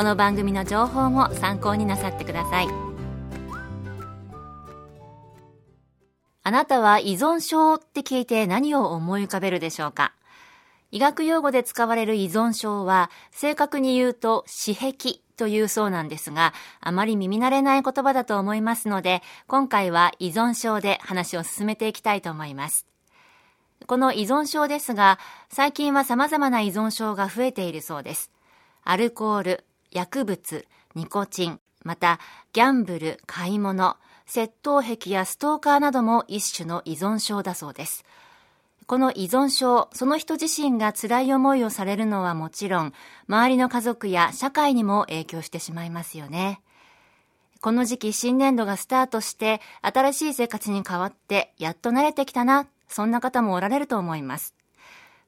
この番組の情報も参考になさってくださいあなたは依存症って聞いて何を思い浮かべるでしょうか？医学用語で使われる依存症は正確に言うと死癖というそうなんですが、あまり耳慣れない言葉だと思いますので、今回は依存症で話を進めていきたいと思います。この依存症ですが、最近は様々な依存症が増えているそうです。アルコール、薬物、ニコチン、またギャンブル、買い物、窃盗癖やストーカーなども一種の依存症だそうです。この依存症、その人自身が辛い思いをされるのはもちろん、周りの家族や社会にも影響してしまいますよね。この時期新年度がスタートして、新しい生活に変わって、やっと慣れてきたな、そんな方もおられると思います。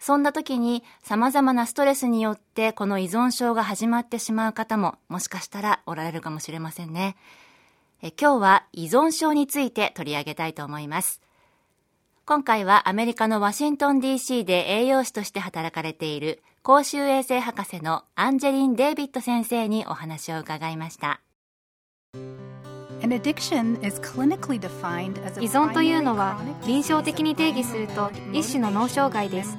そんな時に様々なストレスによってこの依存症が始まってしまう方ももしかしたらおられるかもしれませんね。え今日は依存症について取り上げたいと思います。今回はアメリカのワシントン DC で栄養士として働かれている公衆衛生博士のアンジェリン・デイビッド先生にお話を伺いました。依存というのは臨床的に定義すると一種の脳障害です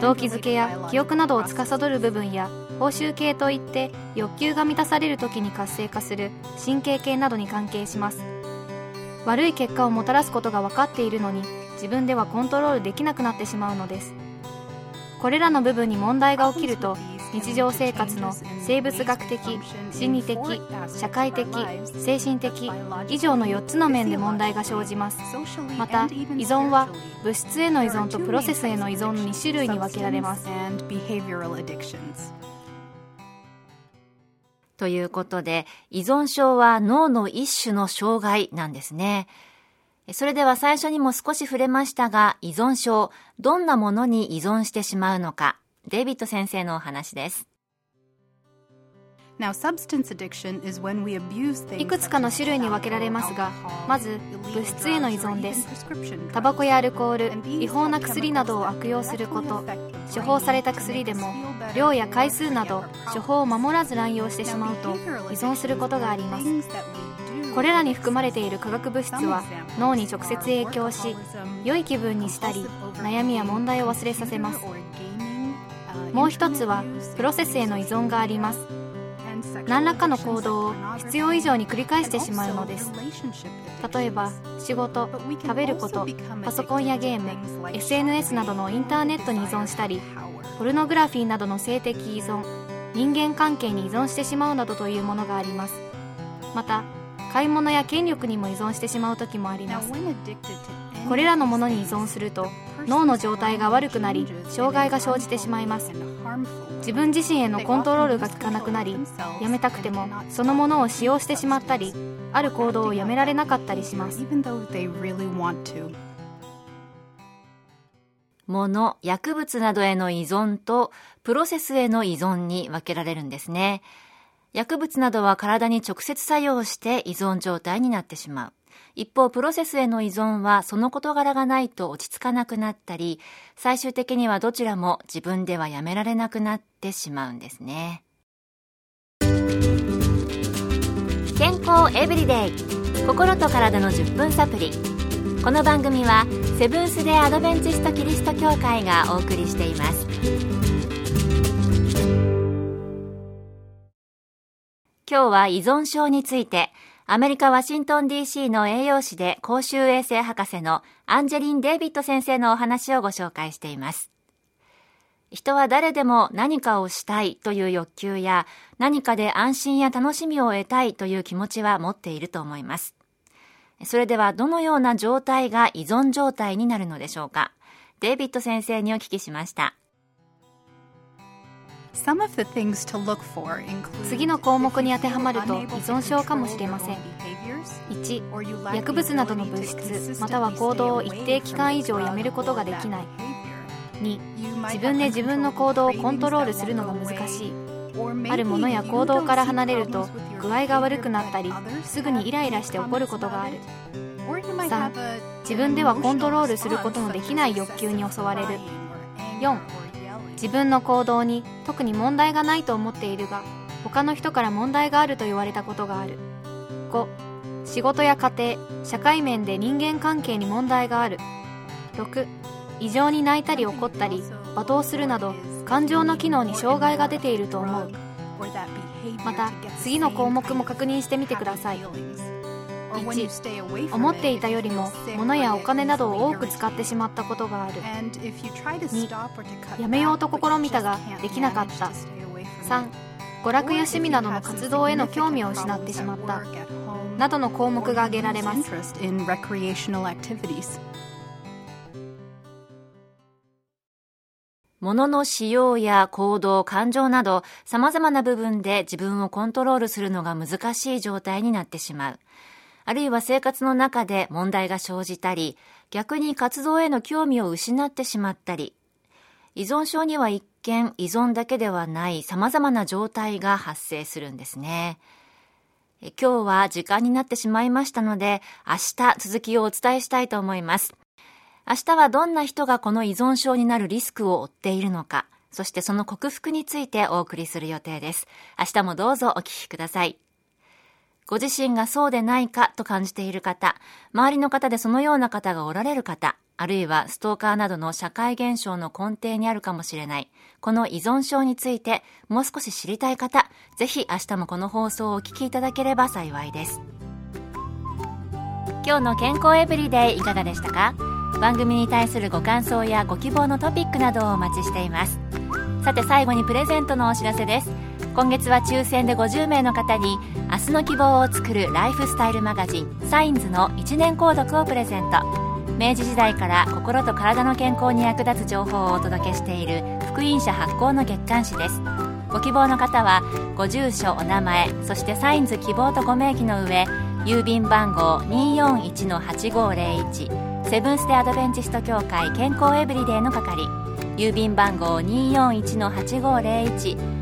動機づけや記憶などを司る部分や報酬系といって欲求が満たされる時に活性化する神経系などに関係します。悪い結果をもたらすことが分かっているのに自分ではコントロールできなくなってしまうのです。これらの部分に問題が起きると日常生活の生物学的心理的社会的精神的以上の4つの面で問題が生じます。また依存は物質への依存とプロセスへの依存の2種類に分けられます。ということで依存症は脳の一種の障害なんですね。それでは最初にも少し触れましたが依存症どんなものに依存してしまうのか。デイビッド先生のお話です。いくつかの種類に分けられますがまず物質への依存です。タバコやアルコール違法な薬などを悪用すること処方された薬でも量や回数など処方を守らず乱用してしまうと依存することがあります。これらに含まれている化学物質は脳に直接影響し良い気分にしたり悩みや問題を忘れさせます。もう一つはプロセスへの依存があります何らかの行動を必要以上に繰り返してしまうのです。例えば仕事食べることパソコンやゲーム SNS などのインターネットに依存したりポルノグラフィーなどの性的依存人間関係に依存してしまうなどというものがあります。また買い物や権力にも依存してしまう時もあります。これらのものに依存すると脳の状態が悪くなり障害が生じてしまいます自分自身へのコントロールが効かなくなりやめたくてもそのものを使用してしまったりある行動をやめられなかったりします物、薬物などへの依存とプロセスへの依存に分けられるんですね。薬物などは体に直接作用して依存状態になってしまう。一方、プロセスへの依存はその事柄がないと落ち着かなくなったり、最終的にはどちらも自分ではやめられなくなってしまうんですね。健康エブリデイ。心と体の10分サプリ。この番組はセブンス・デ・アドベンチスト・キリスト教会がお送りしています。今日は依存症についてアメリカ・ワシントン DC の栄養士で公衆衛生博士のアンジェリン・デイビッド先生のお話をご紹介しています。人は誰でも何かをしたいという欲求や何かで安心や楽しみを得たいという気持ちは持っていると思います。それではどのような状態が依存状態になるのでしょうかデイビッド先生にお聞きしました。次の項目に当てはまると依存症かもしれません。1薬物などの物質または行動を一定期間以上やめることができない。2自分で自分の行動をコントロールするのが難しい。あるものや行動から離れると具合が悪くなったりすぐにイライラして怒ることがある。3自分ではコントロールすることのできない欲求に襲われる。4自分の行動に特に問題がないと思っているが他の人から問題があると言われたことがある。5仕事や家庭社会面で人間関係に問題がある。6異常に泣いたり怒ったり罵倒するなど感情の機能に障害が出ていると思う。また次の項目も確認してみてください。1思っていたよりも物やお金などを多く使ってしまったことがある。2やめようと試みたができなかった。3娯楽や趣味などの活動への興味を失ってしまった。などの項目が挙げられます。物の使用や行動、感情など様々な部分で自分をコントロールするのが難しい状態になってしまう。あるいは生活の中で問題が生じたり、逆に活動への興味を失ってしまったり、依存症には一見依存だけではない様々な状態が発生するんですね。今日は時間になってしまいましたので、明日続きをお伝えしたいと思います。明日はどんな人がこの依存症になるリスクを負っているのか、そしてその克服についてお送りする予定です。明日もどうぞお聞きください。ご自身がそうでないかと感じている方、周りの方でそのような方がおられる方、あるいはストーカーなどの社会現象の根底にあるかもしれない、この依存症についてもう少し知りたい方、ぜひ明日もこの放送をお聞きいただければ幸いです。今日の健康エブリデイいかがでしたか？番組に対するご感想やご希望のトピックなどをお待ちしています。さて最後にプレゼントのお知らせです。今月は抽選で50名の方に明日の希望を作るライフスタイルマガジンサインズの1年購読をプレゼント。明治時代から心と体の健康に役立つ情報をお届けしている福音社発行の月刊誌です。ご希望の方はご住所お名前そしてサインズ希望とご名義の上郵便番号241-8501セブンス・テ・アドベンチスト協会健康エブリデイの係郵便番号241-8501